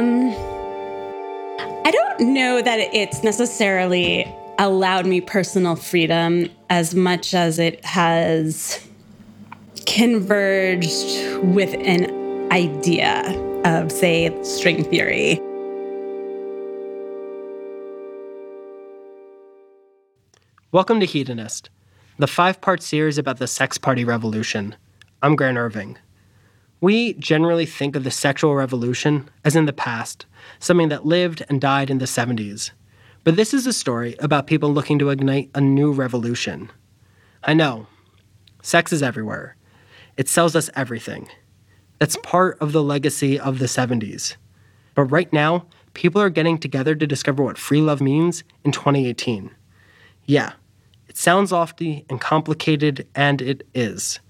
Um, I don't know that it's necessarily allowed me personal freedom as much as it has converged with an idea of, say, string theory. Welcome to Hedonist, the five part series about the sex party revolution. I'm Grant Irving. We generally think of the sexual revolution as in the past, something that lived and died in the 70s. But this is a story about people looking to ignite a new revolution. I know, sex is everywhere. It sells us everything. That's part of the legacy of the 70s. But right now, people are getting together to discover what free love means in 2018. Yeah, it sounds lofty and complicated, and it is.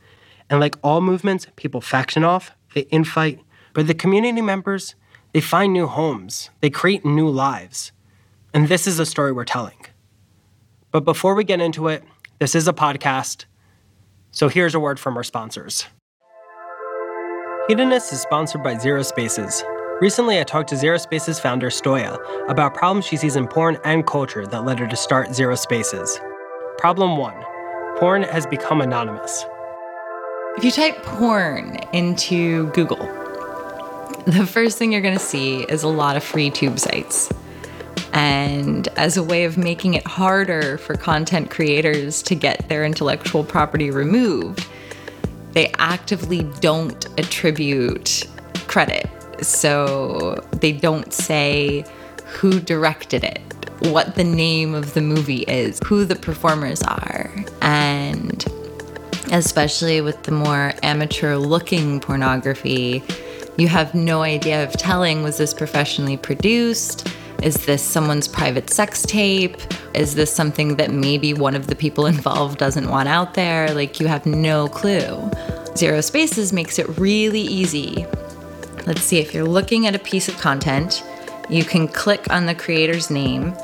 And like all movements, people faction off, they infight, but the community members, they find new homes, they create new lives. And this is a story we're telling. But before we get into it, this is a podcast, so here's a word from our sponsors. Hedonist is sponsored by Zero Spaces. Recently, I talked to Zero Spaces founder Stoya about problems she sees in porn and culture that led her to start Zero Spaces. Problem one porn has become anonymous. If you type porn into Google, the first thing you're going to see is a lot of free tube sites. And as a way of making it harder for content creators to get their intellectual property removed, they actively don't attribute credit. So they don't say who directed it, what the name of the movie is, who the performers are. And especially with the more amateur looking pornography, you have no idea of telling was this professionally produced? Is this someone's private sex tape? Is this something that maybe one of the people involved doesn't want out there? Like, you have no clue. Zero Spaces makes it really easy. Let's see, if you're looking at a piece of content, you can click on the creator's name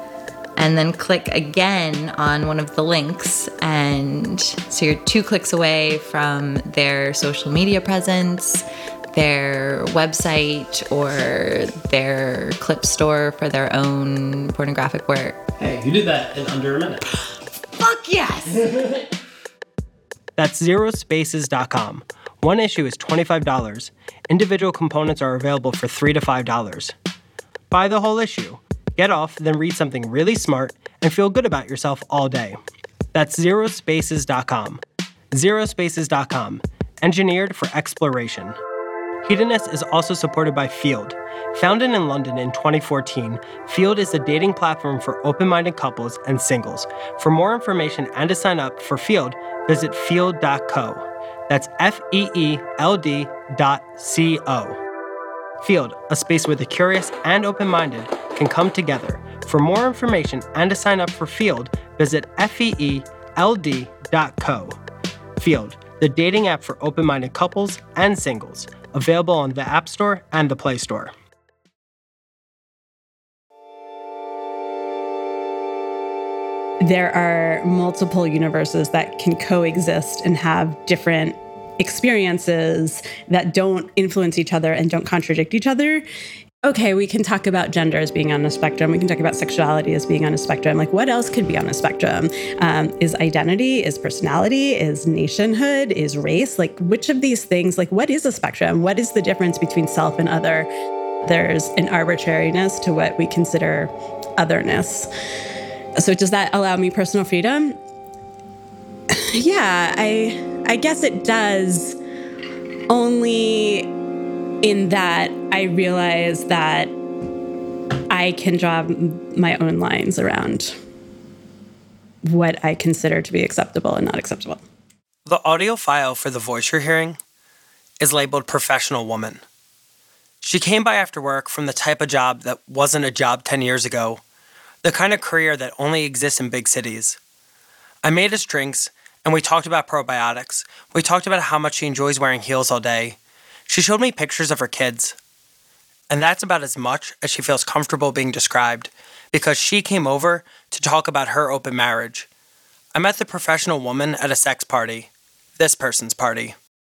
and then click again on one of the links. And so you're two clicks away from their social media presence, their website, or their clip store for their own pornographic work. Hey, you did that in under a minute. Fuck yes! That's zerospaces.com. One issue is $25. Individual components are available for 3 to $5. Buy the whole issue. Get off, then read something really smart and feel good about yourself all day. That's zerospaces.com. Zerospaces.com, engineered for exploration. Hedonist is also supported by Feeld. Founded in London in 2014, Feeld is a dating platform for open minded couples and singles. For more information and to sign up for Feeld, visit feeld.co. That's F E E L D dot C O. Feeld, a space where the curious and open minded can come together. For more information and to sign up for Feeld, visit feeld.co. Feeld, the dating app for open minded couples and singles, available on the App Store and the Play Store. There are multiple universes that can coexist and have different experiences that don't influence each other and don't contradict each other okay, we can talk about gender as being on a spectrum. We can talk about sexuality as being on a spectrum. Like, what else could be on a spectrum? Um, is identity? Is personality? Is nationhood? Is race? Like, which of these things, like, what is a spectrum? What is the difference between self and other? There's an arbitrariness to what we consider otherness. So, does that allow me personal freedom? yeah, I, I guess it does. Only in that I realize that I can draw my own lines around what I consider to be acceptable and not acceptable. The audio file for the voice you're hearing is labeled professional woman. She came by after work from the type of job that wasn't a job 10 years ago, the kind of career that only exists in big cities. I made us drinks and we talked about probiotics. We talked about how much she enjoys wearing heels all day she showed me pictures of her kids. And that's about as much as she feels comfortable being described because she came over to talk about her open marriage. I met the professional woman at a sex party, this person's party.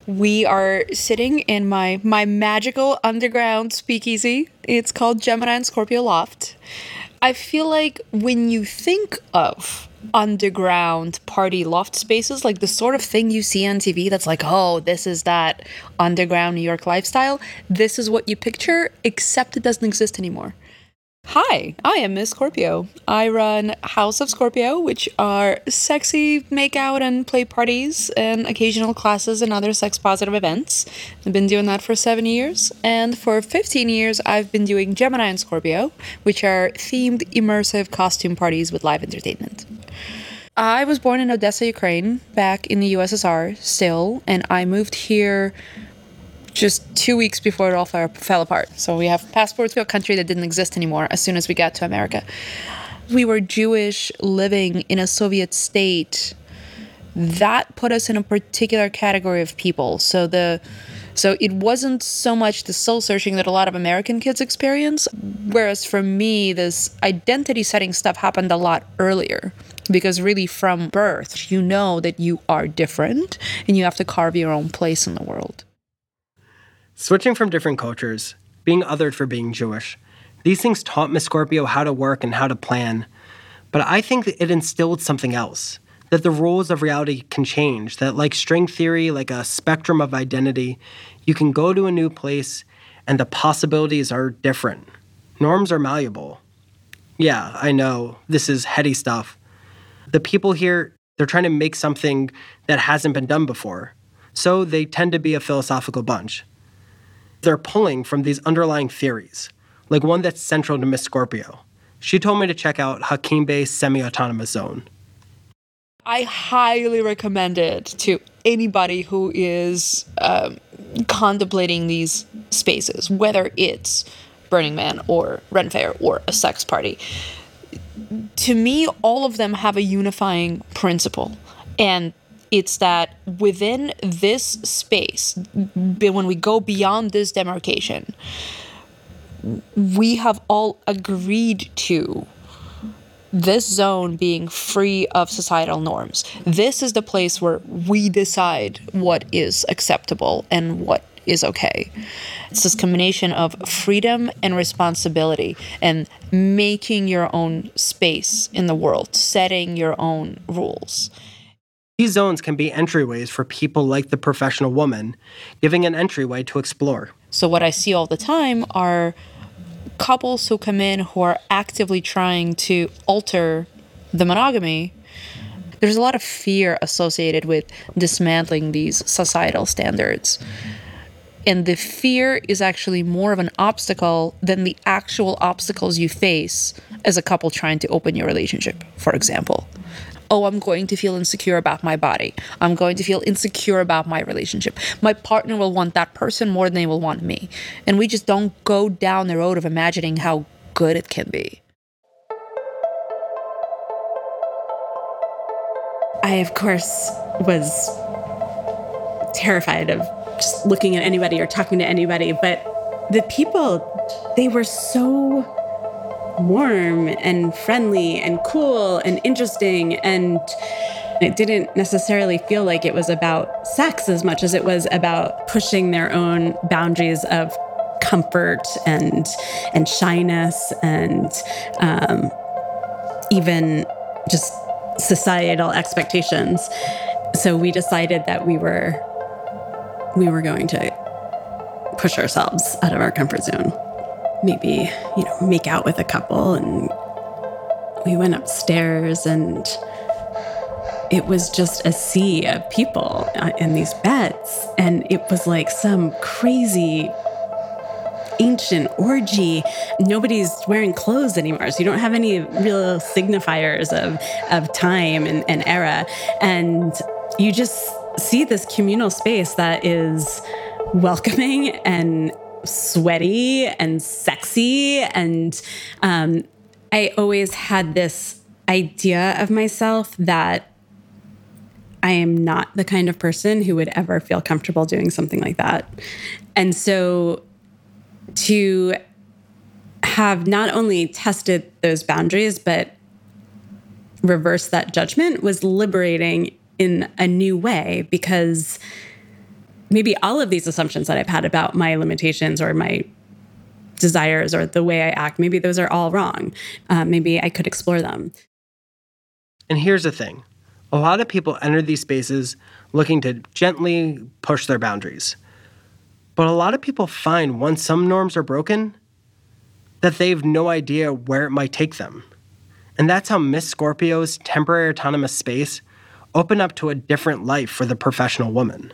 We are sitting in my my magical underground speakeasy. It's called Gemini and Scorpio Loft. I feel like when you think of underground party loft spaces, like the sort of thing you see on TV that's like, oh, this is that underground New York lifestyle, this is what you picture, except it doesn't exist anymore. Hi, I am Miss Scorpio. I run House of Scorpio, which are sexy makeout and play parties and occasional classes and other sex positive events. I've been doing that for seven years. And for 15 years, I've been doing Gemini and Scorpio, which are themed immersive costume parties with live entertainment. I was born in Odessa, Ukraine, back in the USSR still, and I moved here just two weeks before it all fell apart. So we have passports to a country that didn't exist anymore as soon as we got to America. We were Jewish living in a Soviet state. That put us in a particular category of people. So the so it wasn't so much the soul searching that a lot of American kids experience, whereas for me, this identity setting stuff happened a lot earlier because really from birth, you know that you are different and you have to carve your own place in the world. Switching from different cultures, being othered for being Jewish, these things taught Miss Scorpio how to work and how to plan. But I think it instilled something else that the rules of reality can change, that like string theory, like a spectrum of identity, you can go to a new place and the possibilities are different. Norms are malleable. Yeah, I know, this is heady stuff. The people here, they're trying to make something that hasn't been done before. So they tend to be a philosophical bunch they're pulling from these underlying theories, like one that's central to Miss Scorpio. She told me to check out Hakim Bey's semi autonomous zone. I highly recommend it to anybody who is um, contemplating these spaces, whether it's Burning Man or Ren Fair or a sex party. To me, all of them have a unifying principle, and it's that within this space, when we go beyond this demarcation, we have all agreed to this zone being free of societal norms. This is the place where we decide what is acceptable and what is okay. It's this combination of freedom and responsibility and making your own space in the world, setting your own rules. These zones can be entryways for people like the professional woman, giving an entryway to explore. So, what I see all the time are couples who come in who are actively trying to alter the monogamy. There's a lot of fear associated with dismantling these societal standards. And the fear is actually more of an obstacle than the actual obstacles you face as a couple trying to open your relationship, for example oh, I'm going to feel insecure about my body. I'm going to feel insecure about my relationship. My partner will want that person more than they will want me. And we just don't go down the road of imagining how good it can be. I, of course, was terrified of just looking at anybody or talking to anybody, but the people, they were so warm and friendly and cool and interesting. And it didn't necessarily feel like it was about sex as much as it was about pushing their own boundaries of comfort and and shyness and um, even just societal expectations. So we decided that we were we were going to push ourselves out of our comfort zone maybe, you know, make out with a couple. And we went upstairs and it was just a sea of people uh, in these beds. And it was like some crazy ancient orgy. Nobody's wearing clothes anymore. So you don't have any real signifiers of, of time and, and era. And you just see this communal space that is welcoming and sweaty and sexy. And um, I always had this idea of myself that I am not the kind of person who would ever feel comfortable doing something like that. And so to have not only tested those boundaries, but reverse that judgment was liberating in a new way because maybe all of these assumptions that I've had about my limitations or my desires or the way I act, maybe those are all wrong. Uh, maybe I could explore them. And here's the thing a lot of people enter these spaces looking to gently push their boundaries. But a lot of people find once some norms are broken, that they have no idea where it might take them. And that's how Miss Scorpio's temporary autonomous space opened up to a different life for the professional woman.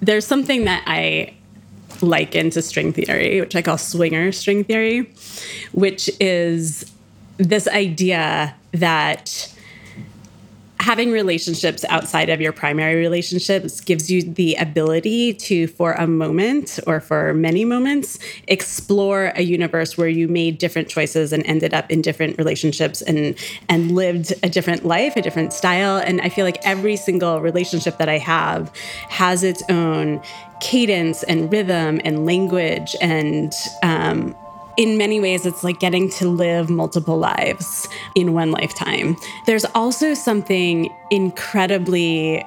There's something that I liken to string theory, which I call swinger string theory, which is this idea that having relationships outside of your primary relationships gives you the ability to, for a moment or for many moments, explore a universe where you made different choices and ended up in different relationships and and lived a different life, a different style. And I feel like every single relationship that I have has its own cadence and rhythm and language and um, in many ways, it's like getting to live multiple lives in one lifetime. There's also something incredibly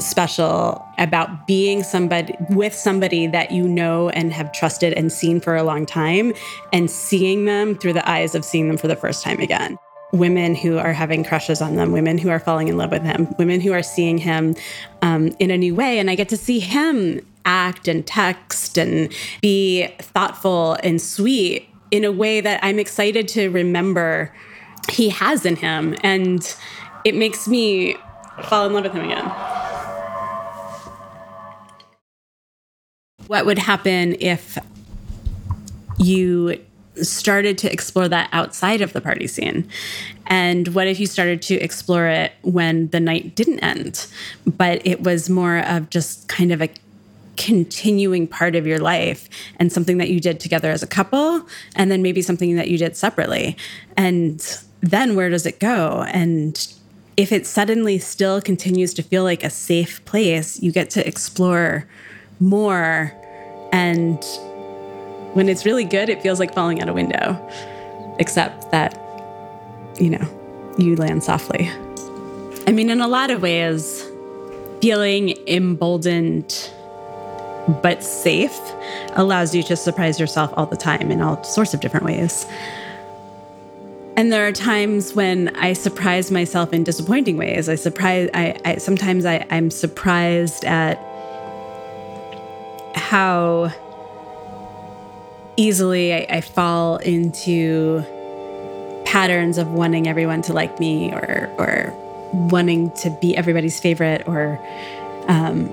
special about being somebody with somebody that you know and have trusted and seen for a long time and seeing them through the eyes of seeing them for the first time again women who are having crushes on them, women who are falling in love with him, women who are seeing him um, in a new way. And I get to see him act and text and be thoughtful and sweet in a way that I'm excited to remember he has in him. And it makes me fall in love with him again. What would happen if you started to explore that outside of the party scene? And what if you started to explore it when the night didn't end, but it was more of just kind of a continuing part of your life and something that you did together as a couple and then maybe something that you did separately. And then where does it go? And if it suddenly still continues to feel like a safe place you get to explore more. And when it's really good it feels like falling out a window except that you know you land softly. I mean in a lot of ways feeling emboldened but safe allows you to surprise yourself all the time in all sorts of different ways. And there are times when I surprise myself in disappointing ways. I surprise. I, I sometimes I, I'm surprised at how easily I, I, fall into patterns of wanting everyone to like me or or wanting to be everybody's favorite or um,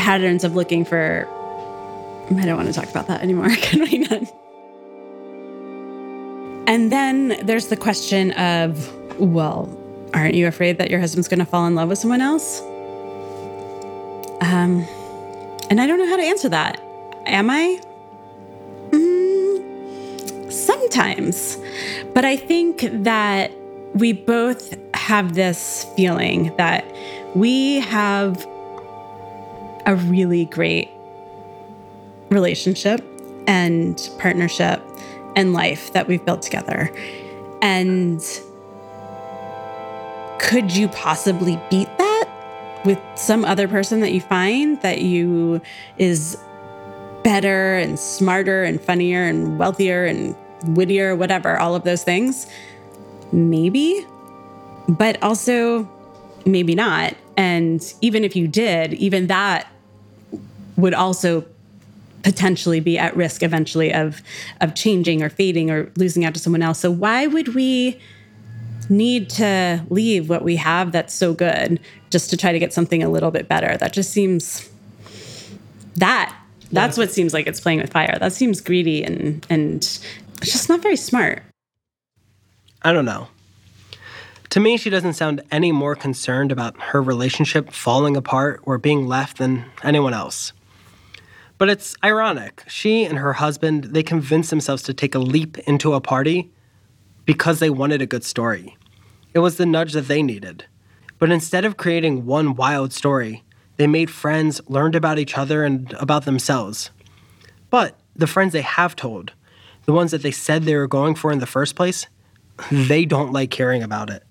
patterns of looking for. I don't want to talk about that anymore. Can we not? And then there's the question of, well, aren't you afraid that your husband's going to fall in love with someone else? Um, and I don't know how to answer that. Am I? Mm, sometimes. But I think that we both have this feeling that we have a really great relationship and partnership and life that we've built together. And could you possibly beat that with some other person that you find that you is better and smarter and funnier and wealthier and wittier, whatever, all of those things? Maybe. But also, maybe not. And even if you did, even that would also potentially be at risk eventually of of changing or fading or losing out to someone else. So why would we need to leave what we have that's so good just to try to get something a little bit better? That just seems that that's what seems like it's playing with fire. That seems greedy and and it's just not very smart. I don't know. To me, she doesn't sound any more concerned about her relationship falling apart or being left than anyone else. But it's ironic. She and her husband, they convinced themselves to take a leap into a party because they wanted a good story. It was the nudge that they needed. But instead of creating one wild story, they made friends, learned about each other and about themselves. But the friends they have told, the ones that they said they were going for in the first place, they don't like hearing about it.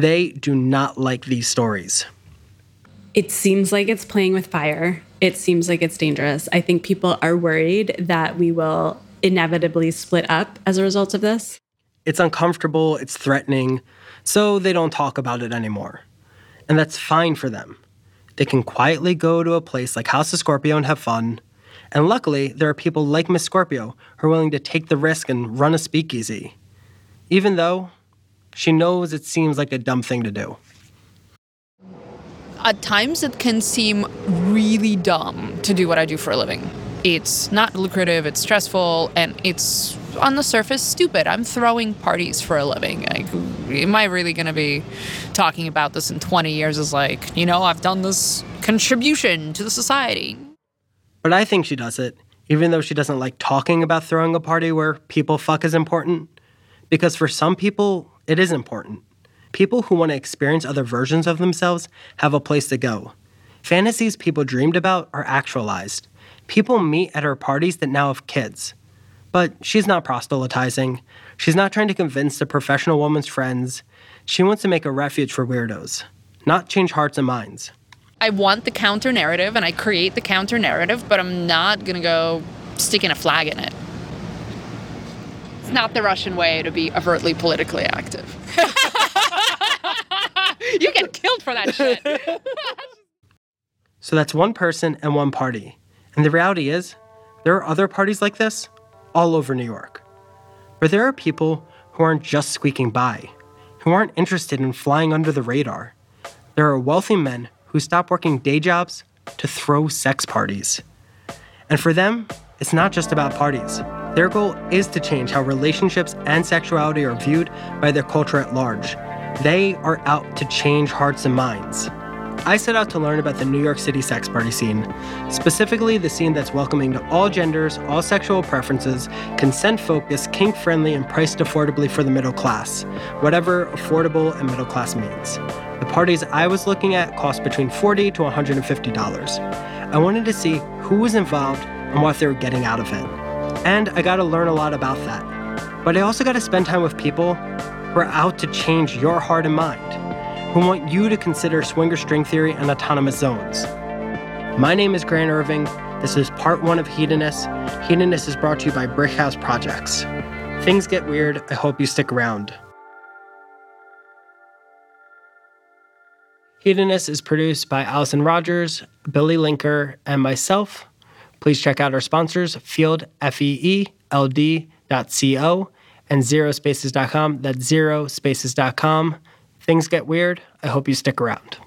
They do not like these stories. It seems like it's playing with fire. it seems like it's dangerous. I think people are worried that we will inevitably split up as a result of this. It's uncomfortable, it's threatening, so they don't talk about it anymore. And that's fine for them. They can quietly go to a place like House of Scorpio and have fun. And luckily, there are people like Miss Scorpio who are willing to take the risk and run a speakeasy. Even though she knows it seems like a dumb thing to do. At times, it can seem really dumb to do what I do for a living. It's not lucrative, it's stressful, and it's on the surface stupid. I'm throwing parties for a living. Like, am I really going to be talking about this in 20 years as like, you know, I've done this contribution to the society? But I think she does it, even though she doesn't like talking about throwing a party where people fuck is important. Because for some people, it is important. People who want to experience other versions of themselves have a place to go. Fantasies people dreamed about are actualized. People meet at her parties that now have kids. But she's not proselytizing. She's not trying to convince the professional woman's friends. She wants to make a refuge for weirdos, not change hearts and minds. I want the counter narrative and I create the counter narrative, but I'm not going to go sticking a flag in it. It's not the Russian way to be overtly politically active. you get killed for that shit. so that's one person and one party. And the reality is, there are other parties like this all over New York, where there are people who aren't just squeaking by, who aren't interested in flying under the radar. There are wealthy men who stop working day jobs to throw sex parties. And for them, it's not just about parties. Their goal is to change how relationships and sexuality are viewed by their culture at large. They are out to change hearts and minds. I set out to learn about the New York City sex party scene, specifically the scene that's welcoming to all genders, all sexual preferences, consent focused, kink friendly, and priced affordably for the middle class, whatever affordable and middle class means. The parties I was looking at cost between 40 to $150. I wanted to see who was involved and what they were getting out of it. And I got to learn a lot about that. But I also got to spend time with people who are out to change your heart and mind who want you to consider swinger string theory and autonomous zones. My name is Grant Irving. This is part one of Hedonist. Hedonist is brought to you by Brickhouse Projects. Things get weird. I hope you stick around. Hedonist is produced by Allison Rogers, Billy Linker, and myself. Please check out our sponsors, Feeld, F-E-E-L-D dot C-O, and zerospaces.com. That's zerospaces.com things get weird, I hope you stick around.